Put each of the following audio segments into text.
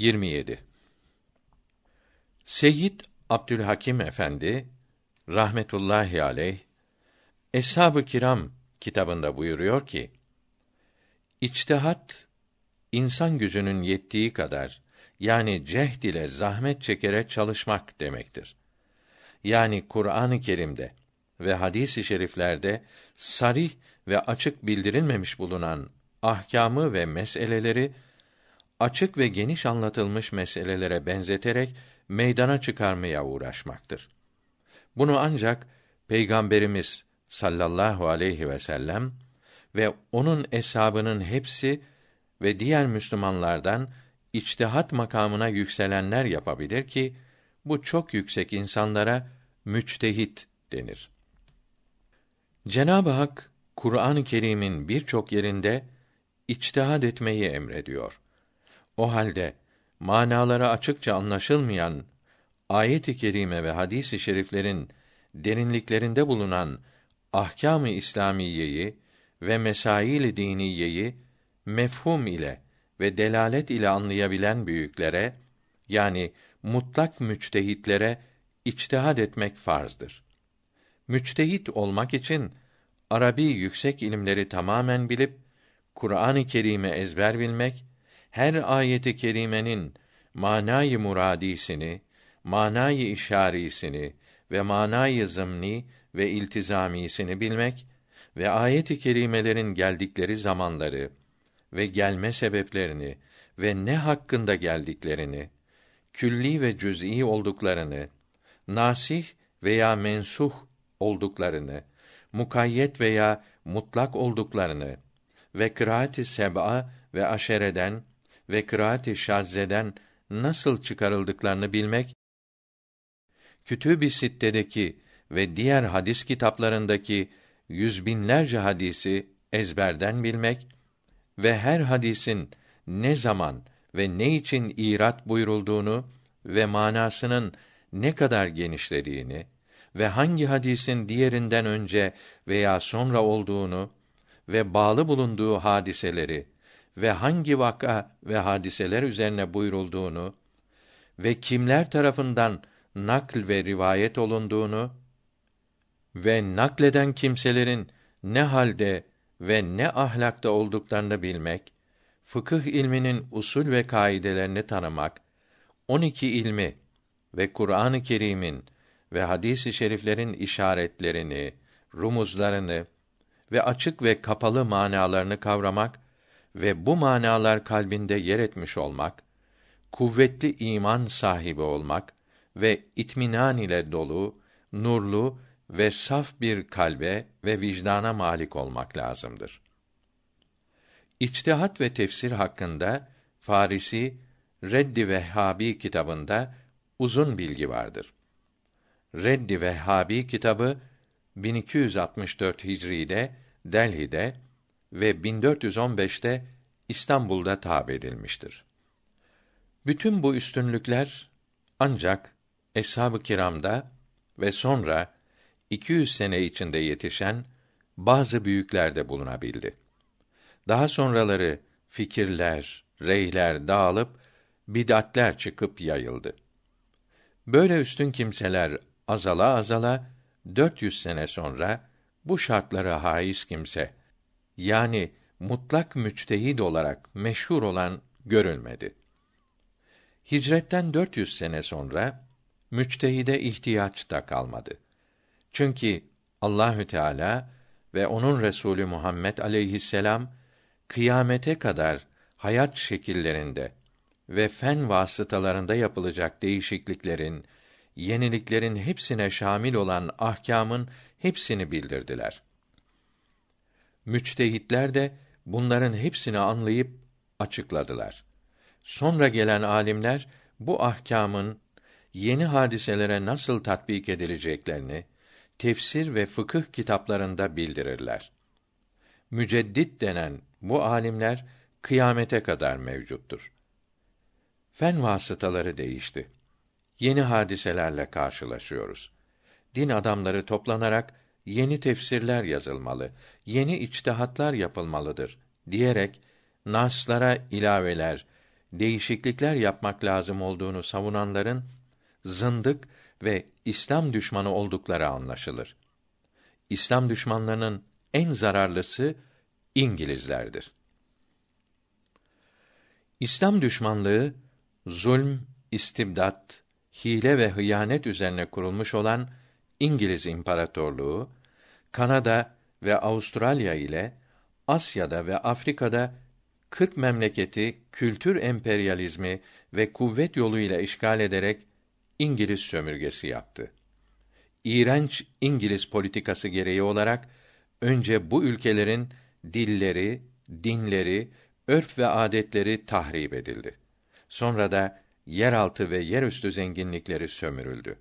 27 Seyyid Abdülhakim Efendi rahmetullahi aleyh Eshab-ı Kiram kitabında buyuruyor ki: İçtihat insan gücünün yettiği kadar yani cehd ile zahmet çekerek çalışmak demektir. Yani Kur'an-ı Kerim'de ve hadis-i şeriflerde sarih ve açık bildirilmemiş bulunan ahkamı ve meseleleri açık ve geniş anlatılmış meselelere benzeterek meydana çıkarmaya uğraşmaktır. Bunu ancak Peygamberimiz sallallahu aleyhi ve sellem ve onun eshabının hepsi ve diğer Müslümanlardan içtihat makamına yükselenler yapabilir ki bu çok yüksek insanlara müçtehit denir. Cenab-ı Hak Kur'an-ı Kerim'in birçok yerinde içtihad etmeyi emrediyor. O halde manaları açıkça anlaşılmayan ayet-i kerime ve hadis-i şeriflerin derinliklerinde bulunan ahkâm-ı İslamiyeyi ve mesail-i diniyeyi mefhum ile ve delalet ile anlayabilen büyüklere yani mutlak müçtehitlere içtihad etmek farzdır. Müçtehit olmak için Arabi yüksek ilimleri tamamen bilip Kur'an-ı Kerim'i ezber bilmek, her ayeti kerimenin manayı muradisini, manayı işarisini ve manayı zımni ve iltizamisini bilmek ve ayet-i kerimelerin geldikleri zamanları ve gelme sebeplerini ve ne hakkında geldiklerini, külli ve cüz'i olduklarını, nasih veya mensuh olduklarını, mukayyet veya mutlak olduklarını ve kıraat-ı seb'a ve aşereden ve kıraat-ı şazzeden nasıl çıkarıldıklarını bilmek, Kütüb-i Sitte'deki ve diğer hadis kitaplarındaki yüz binlerce hadisi ezberden bilmek ve her hadisin ne zaman ve ne için irat buyurulduğunu ve manasının ne kadar genişlediğini ve hangi hadisin diğerinden önce veya sonra olduğunu ve bağlı bulunduğu hadiseleri ve hangi vaka ve hadiseler üzerine buyurulduğunu ve kimler tarafından nakl ve rivayet olunduğunu ve nakleden kimselerin ne halde ve ne ahlakta olduklarını bilmek, fıkıh ilminin usul ve kaidelerini tanımak, 12 ilmi ve Kur'an-ı Kerim'in ve hadis-i şeriflerin işaretlerini, rumuzlarını ve açık ve kapalı manalarını kavramak ve bu manalar kalbinde yer etmiş olmak, kuvvetli iman sahibi olmak ve itminan ile dolu, nurlu ve saf bir kalbe ve vicdana malik olmak lazımdır. İçtihat ve tefsir hakkında Farisi Reddi Vehhabi kitabında uzun bilgi vardır. Reddi Vehhabi kitabı 1264 Hicri'de Delhi'de ve 1415'te İstanbul'da tab edilmiştir. Bütün bu üstünlükler ancak eshab-ı kiramda ve sonra 200 sene içinde yetişen bazı büyüklerde bulunabildi. Daha sonraları fikirler, reyler dağılıp bid'atler çıkıp yayıldı. Böyle üstün kimseler azala azala 400 sene sonra bu şartlara haiz kimse yani mutlak müçtehid olarak meşhur olan görülmedi. Hicretten 400 sene sonra müçtehide ihtiyaç da kalmadı. Çünkü Allahü Teala ve onun Resulü Muhammed aleyhisselam kıyamete kadar hayat şekillerinde ve fen vasıtalarında yapılacak değişikliklerin, yeniliklerin hepsine şamil olan ahkamın hepsini bildirdiler. Müçtehitler de bunların hepsini anlayıp açıkladılar. Sonra gelen alimler bu ahkamın yeni hadiselere nasıl tatbik edileceklerini tefsir ve fıkıh kitaplarında bildirirler. Müceddit denen bu alimler kıyamete kadar mevcuttur. Fen vasıtaları değişti. Yeni hadiselerle karşılaşıyoruz. Din adamları toplanarak yeni tefsirler yazılmalı, yeni içtihatlar yapılmalıdır diyerek naslara ilaveler, değişiklikler yapmak lazım olduğunu savunanların zındık ve İslam düşmanı oldukları anlaşılır. İslam düşmanlarının en zararlısı İngilizlerdir. İslam düşmanlığı zulm, istibdat, hile ve hıyanet üzerine kurulmuş olan İngiliz İmparatorluğu, Kanada ve Avustralya ile Asya'da ve Afrika'da 40 memleketi kültür emperyalizmi ve kuvvet yoluyla işgal ederek İngiliz sömürgesi yaptı. İğrenç İngiliz politikası gereği olarak önce bu ülkelerin dilleri, dinleri, örf ve adetleri tahrip edildi. Sonra da yeraltı ve yerüstü zenginlikleri sömürüldü.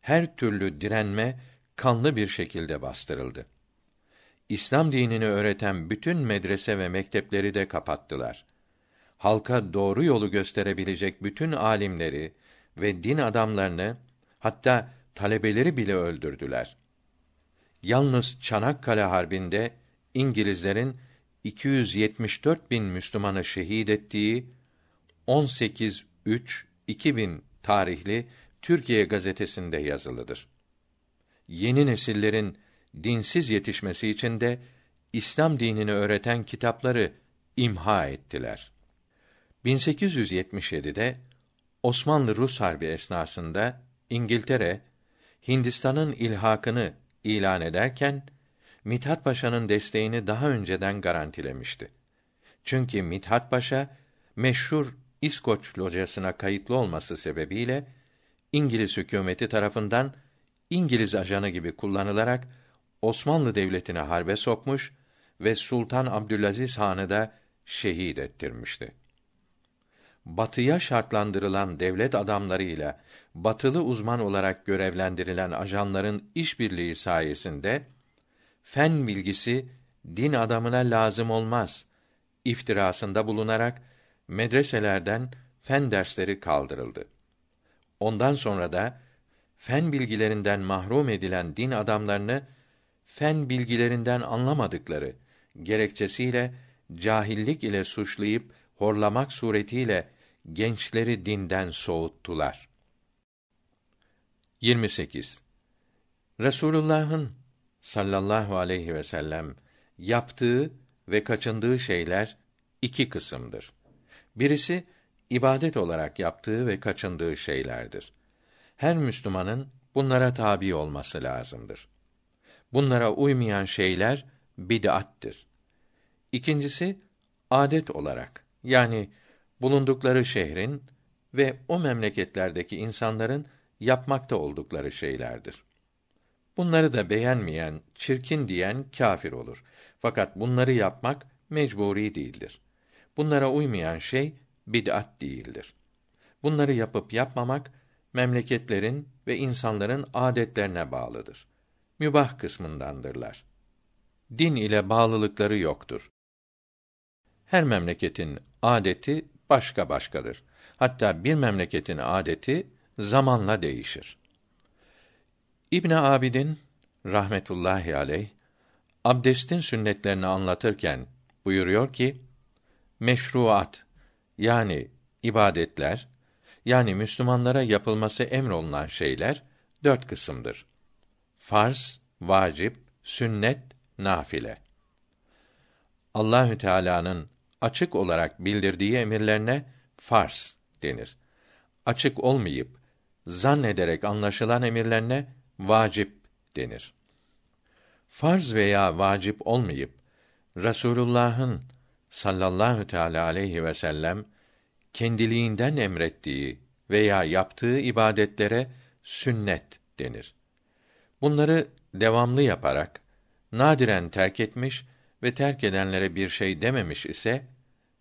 Her türlü direnme kanlı bir şekilde bastırıldı. İslam dinini öğreten bütün medrese ve mektepleri de kapattılar. Halka doğru yolu gösterebilecek bütün alimleri ve din adamlarını hatta talebeleri bile öldürdüler. Yalnız Çanakkale Harbi'nde İngilizlerin 274 bin Müslümanı şehit ettiği 18 3 2000 tarihli Türkiye gazetesinde yazılıdır. Yeni nesillerin dinsiz yetişmesi için de İslam dinini öğreten kitapları imha ettiler. 1877'de Osmanlı-Rus Harbi esnasında İngiltere Hindistan'ın ilhakını ilan ederken Mithat Paşa'nın desteğini daha önceden garantilemişti. Çünkü Mithat Paşa meşhur İskoç locasına kayıtlı olması sebebiyle İngiliz hükümeti tarafından İngiliz ajanı gibi kullanılarak Osmanlı devletini harbe sokmuş ve Sultan Abdülaziz Han'ı da şehit ettirmişti. Batıya şartlandırılan devlet adamlarıyla batılı uzman olarak görevlendirilen ajanların işbirliği sayesinde fen bilgisi din adamına lazım olmaz iftirasında bulunarak medreselerden fen dersleri kaldırıldı. Ondan sonra da fen bilgilerinden mahrum edilen din adamlarını fen bilgilerinden anlamadıkları gerekçesiyle cahillik ile suçlayıp horlamak suretiyle gençleri dinden soğuttular. 28. Resulullah'ın sallallahu aleyhi ve sellem yaptığı ve kaçındığı şeyler iki kısımdır. Birisi ibadet olarak yaptığı ve kaçındığı şeylerdir. Her Müslümanın bunlara tabi olması lazımdır. Bunlara uymayan şeyler bid'attir. İkincisi adet olarak yani bulundukları şehrin ve o memleketlerdeki insanların yapmakta oldukları şeylerdir. Bunları da beğenmeyen, çirkin diyen kâfir olur. Fakat bunları yapmak mecburi değildir. Bunlara uymayan şey bid'at değildir. Bunları yapıp yapmamak memleketlerin ve insanların adetlerine bağlıdır. Mübah kısmındandırlar. Din ile bağlılıkları yoktur. Her memleketin adeti başka başkadır. Hatta bir memleketin adeti zamanla değişir. İbn Abidin rahmetullahi aleyh abdestin sünnetlerini anlatırken buyuruyor ki meşruat yani ibadetler yani Müslümanlara yapılması emrolunan şeyler dört kısımdır. Farz, vacip, sünnet, nafile. Allahü Teala'nın açık olarak bildirdiği emirlerine farz denir. Açık olmayıp zannederek anlaşılan emirlerine vacip denir. Farz veya vacip olmayıp Resulullah'ın sallallahu teala aleyhi ve sellem kendiliğinden emrettiği veya yaptığı ibadetlere sünnet denir. Bunları devamlı yaparak nadiren terk etmiş ve terk edenlere bir şey dememiş ise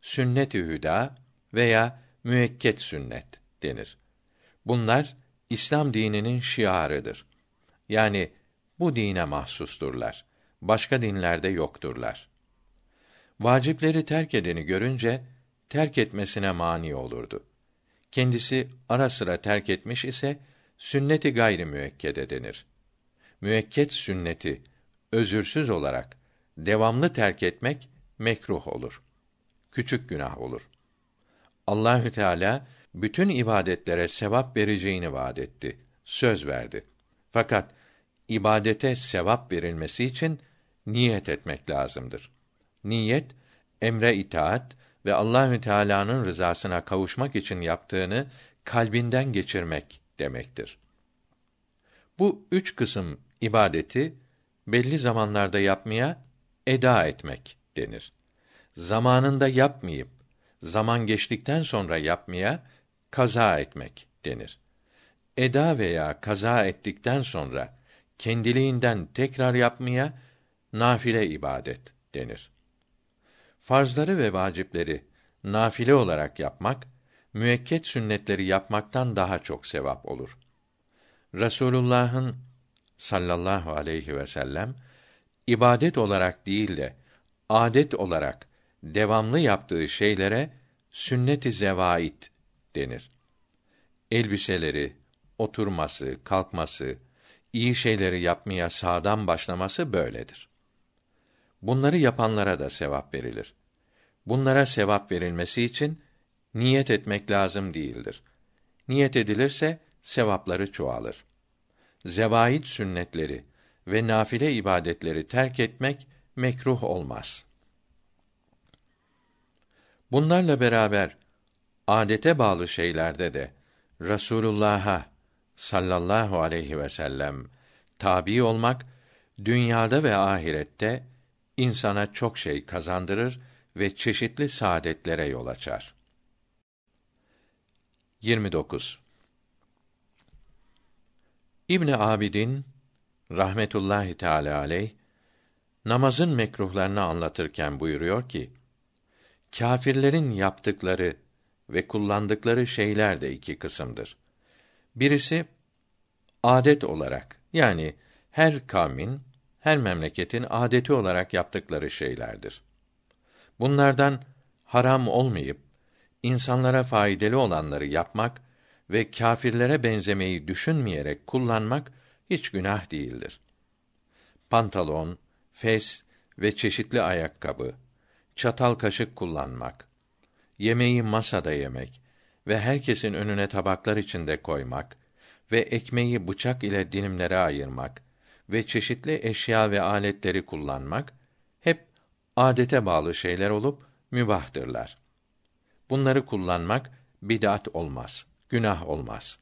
sünnet-i hüda veya müekket sünnet denir. Bunlar İslam dininin şiarıdır. Yani bu dine mahsusturlar. Başka dinlerde yokturlar. Vacipleri terk edeni görünce terk etmesine mani olurdu. Kendisi ara sıra terk etmiş ise sünneti gayri müekkede denir. Müekket sünneti özürsüz olarak devamlı terk etmek mekruh olur. Küçük günah olur. Allahü Teala bütün ibadetlere sevap vereceğini vaad etti. Söz verdi. Fakat ibadete sevap verilmesi için niyet etmek lazımdır. Niyet emre itaat ve Allahü Teala'nın rızasına kavuşmak için yaptığını kalbinden geçirmek demektir. Bu üç kısım ibadeti belli zamanlarda yapmaya eda etmek denir. Zamanında yapmayıp zaman geçtikten sonra yapmaya kaza etmek denir. Eda veya kaza ettikten sonra kendiliğinden tekrar yapmaya nafile ibadet denir. Farzları ve vacipleri nafile olarak yapmak müekket sünnetleri yapmaktan daha çok sevap olur. Resulullah'ın sallallahu aleyhi ve sellem ibadet olarak değil de adet olarak devamlı yaptığı şeylere sünnet-i zevait denir. Elbiseleri, oturması, kalkması, iyi şeyleri yapmaya sağdan başlaması böyledir. Bunları yapanlara da sevap verilir. Bunlara sevap verilmesi için niyet etmek lazım değildir. Niyet edilirse sevapları çoğalır. Zevait sünnetleri ve nafile ibadetleri terk etmek mekruh olmaz. Bunlarla beraber adete bağlı şeylerde de Rasulullah'a sallallahu aleyhi ve sellem tabi olmak dünyada ve ahirette insana çok şey kazandırır ve çeşitli saadetlere yol açar. 29. İbn Abidin rahmetullahi teala aleyh namazın mekruhlarını anlatırken buyuruyor ki kâfirlerin yaptıkları ve kullandıkları şeyler de iki kısımdır. Birisi adet olarak yani her kavmin, her memleketin adeti olarak yaptıkları şeylerdir. Bunlardan haram olmayıp insanlara faydalı olanları yapmak ve kâfirlere benzemeyi düşünmeyerek kullanmak hiç günah değildir. Pantolon, fes ve çeşitli ayakkabı, çatal kaşık kullanmak, yemeği masada yemek ve herkesin önüne tabaklar içinde koymak ve ekmeği bıçak ile dilimlere ayırmak ve çeşitli eşya ve aletleri kullanmak hep adete bağlı şeyler olup mübahtırlar. Bunları kullanmak bid'at olmaz, günah olmaz.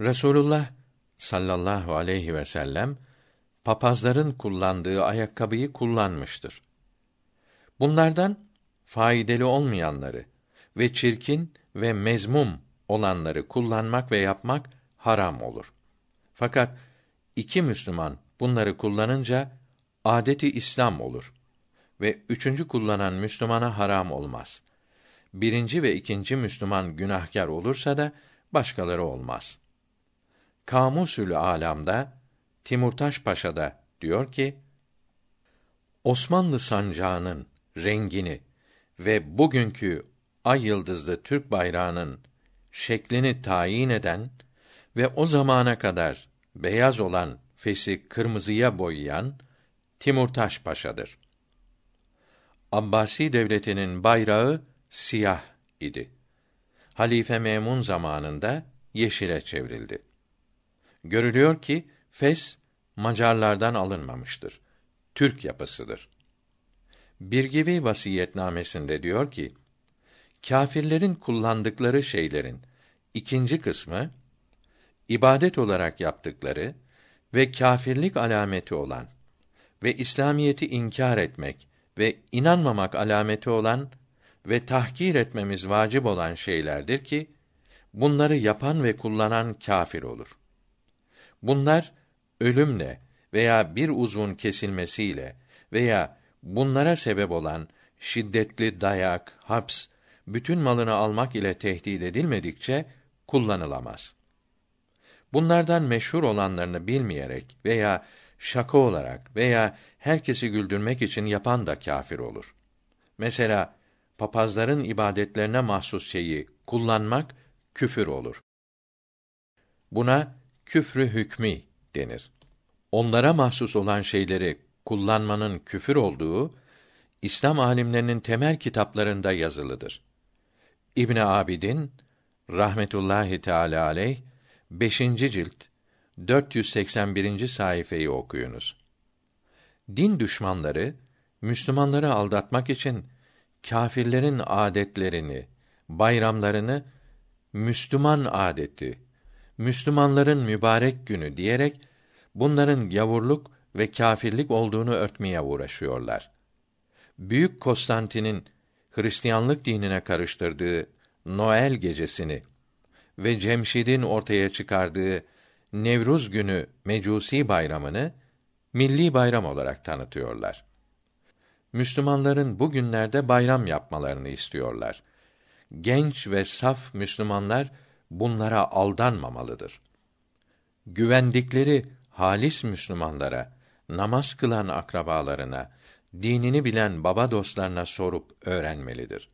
Resulullah sallallahu aleyhi ve sellem papazların kullandığı ayakkabıyı kullanmıştır. Bunlardan faydalı olmayanları ve çirkin ve mezmum olanları kullanmak ve yapmak haram olur. Fakat iki Müslüman bunları kullanınca adeti İslam olur ve üçüncü kullanan Müslümana haram olmaz. Birinci ve ikinci Müslüman günahkar olursa da başkaları olmaz. Kamusül Alam'da Timurtaş Paşa da diyor ki Osmanlı sancağının rengini ve bugünkü ay yıldızlı Türk bayrağının şeklini tayin eden ve o zamana kadar beyaz olan fesi kırmızıya boyayan Timurtaş Paşa'dır. Abbasi devletinin bayrağı siyah idi. Halife Memun zamanında yeşile çevrildi. Görülüyor ki Fes Macarlardan alınmamıştır. Türk yapısıdır. Birgivi vasiyetnamesinde diyor ki: Kâfirlerin kullandıkları şeylerin ikinci kısmı ibadet olarak yaptıkları ve kâfirlik alameti olan ve İslamiyeti inkar etmek ve inanmamak alameti olan ve tahkir etmemiz vacip olan şeylerdir ki bunları yapan ve kullanan kâfir olur. Bunlar ölümle veya bir uzvun kesilmesiyle veya bunlara sebep olan şiddetli dayak, haps, bütün malını almak ile tehdit edilmedikçe kullanılamaz. Bunlardan meşhur olanlarını bilmeyerek veya şaka olarak veya herkesi güldürmek için yapan da kâfir olur. Mesela papazların ibadetlerine mahsus şeyi kullanmak küfür olur. Buna küfrü hükmü denir. Onlara mahsus olan şeyleri kullanmanın küfür olduğu İslam alimlerinin temel kitaplarında yazılıdır. İbn Abidin rahmetullahi teala aleyh 5. cilt 481. sayfayı okuyunuz. Din düşmanları Müslümanları aldatmak için kâfirlerin adetlerini, bayramlarını Müslüman adeti, Müslümanların mübarek günü diyerek bunların gavurluk ve kâfirlik olduğunu örtmeye uğraşıyorlar. Büyük Konstantin'in Hristiyanlık dinine karıştırdığı Noel gecesini ve Cemşid'in ortaya çıkardığı Nevruz günü Mecusi bayramını milli bayram olarak tanıtıyorlar. Müslümanların bu günlerde bayram yapmalarını istiyorlar. Genç ve saf Müslümanlar bunlara aldanmamalıdır. Güvendikleri halis Müslümanlara, namaz kılan akrabalarına, dinini bilen baba dostlarına sorup öğrenmelidir.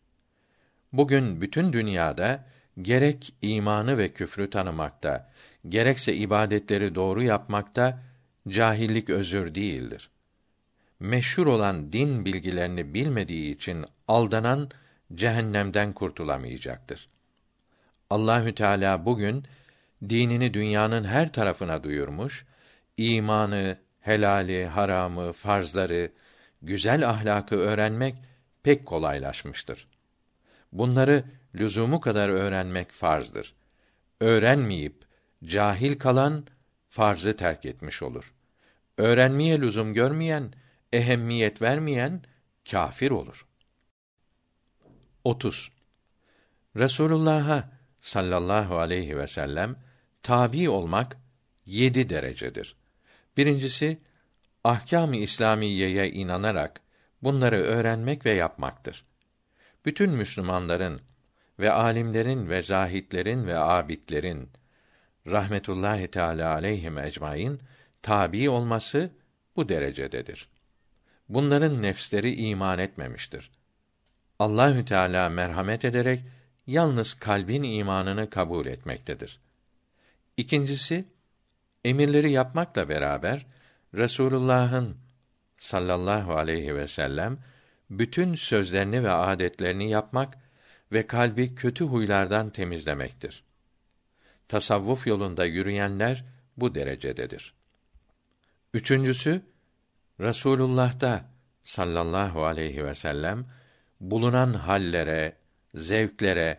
Bugün bütün dünyada gerek imanı ve küfrü tanımakta, gerekse ibadetleri doğru yapmakta cahillik özür değildir. Meşhur olan din bilgilerini bilmediği için aldanan cehennemden kurtulamayacaktır. Allahü Teala bugün dinini dünyanın her tarafına duyurmuş, imanı, helali, haramı, farzları, güzel ahlakı öğrenmek pek kolaylaşmıştır. Bunları lüzumu kadar öğrenmek farzdır. Öğrenmeyip cahil kalan farzı terk etmiş olur. Öğrenmeye lüzum görmeyen, ehemmiyet vermeyen kâfir olur. 30. Resulullah'a sallallahu aleyhi ve sellem tabi olmak yedi derecedir. Birincisi ahkâm-ı İslamiyeye inanarak bunları öğrenmek ve yapmaktır. Bütün Müslümanların ve alimlerin ve zahitlerin ve abidlerin rahmetullahi teala aleyhim ecmaîn tabi olması bu derecededir. Bunların nefsleri iman etmemiştir. Allahü Teala merhamet ederek yalnız kalbin imanını kabul etmektedir. İkincisi emirleri yapmakla beraber Resulullah'ın sallallahu aleyhi ve sellem bütün sözlerini ve adetlerini yapmak ve kalbi kötü huylardan temizlemektir. Tasavvuf yolunda yürüyenler bu derecededir. Üçüncüsü Resulullah'ta sallallahu aleyhi ve sellem bulunan hallere, zevklere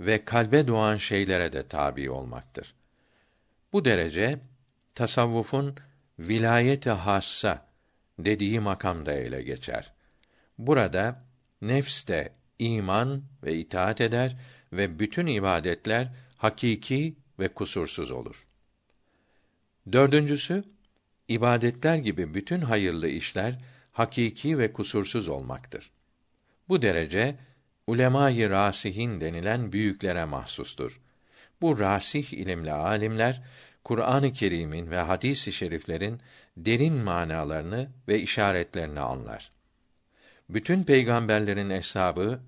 ve kalbe doğan şeylere de tabi olmaktır. Bu derece tasavvufun vilayeti hassa dediği makamda ele geçer. Burada nefs de iman ve itaat eder ve bütün ibadetler hakiki ve kusursuz olur. Dördüncüsü, ibadetler gibi bütün hayırlı işler hakiki ve kusursuz olmaktır. Bu derece ulemayı rasihin denilen büyüklere mahsustur. Bu rasih ilimli alimler Kur'an-ı Kerim'in ve hadis-i şeriflerin derin manalarını ve işaretlerini anlar. Bütün peygamberlerin eshabı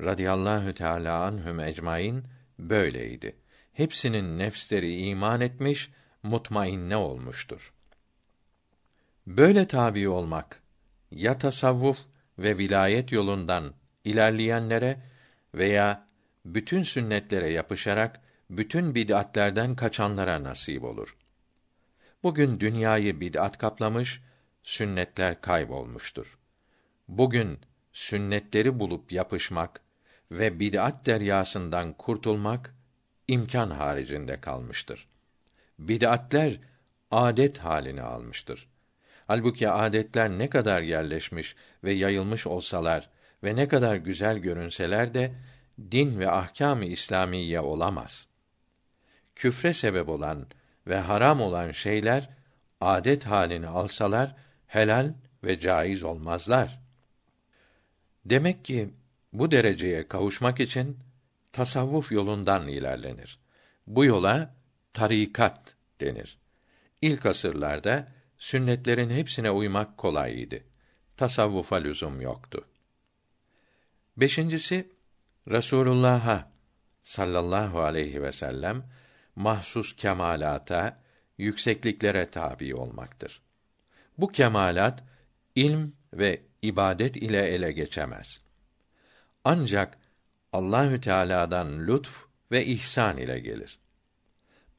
radıyallahu teala anhum ecmaîn böyleydi. Hepsinin nefsleri iman etmiş, mutmainne olmuştur. Böyle tabi olmak ya tasavvuf ve vilayet yolundan ilerleyenlere veya bütün sünnetlere yapışarak bütün bid'atlerden kaçanlara nasip olur. Bugün dünyayı bid'at kaplamış, sünnetler kaybolmuştur. Bugün sünnetleri bulup yapışmak ve bid'at deryasından kurtulmak imkan haricinde kalmıştır. Bid'atler adet halini almıştır. Halbuki adetler ne kadar yerleşmiş ve yayılmış olsalar ve ne kadar güzel görünseler de din ve ahkâm-ı İslamiye olamaz. Küfre sebep olan ve haram olan şeyler adet halini alsalar helal ve caiz olmazlar. Demek ki bu dereceye kavuşmak için tasavvuf yolundan ilerlenir. Bu yola tarikat denir. İlk asırlarda sünnetlerin hepsine uymak kolaydı. Tasavvufa lüzum yoktu. Beşincisi Resulullah'a sallallahu aleyhi ve sellem mahsus kemalata, yüksekliklere tabi olmaktır. Bu kemalat ilm ve ibadet ile ele geçemez. Ancak Allahü Teala'dan lütf ve ihsan ile gelir.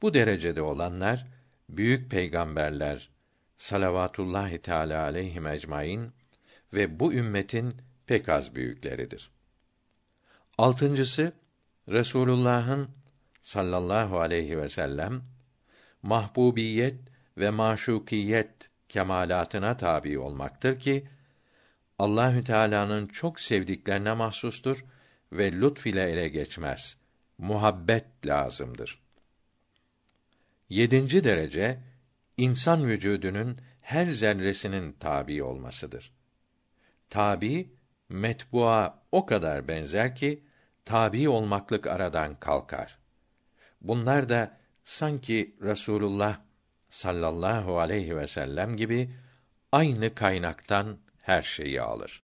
Bu derecede olanlar büyük peygamberler salavatullahi teala aleyhim ecmaîn ve bu ümmetin pek az büyükleridir. Altıncısı Resulullah'ın sallallahu aleyhi ve sellem mahbubiyet ve maşukiyet kemalatına tabi olmaktır ki Allahü Teala'nın çok sevdiklerine mahsustur ve lütf ile ele geçmez. Muhabbet lazımdır. Yedinci derece insan vücudunun her zerresinin tabi olmasıdır. Tabi metbua o kadar benzer ki tabi olmaklık aradan kalkar. Bunlar da sanki Rasulullah sallallahu aleyhi ve sellem gibi aynı kaynaktan her şeyi alır.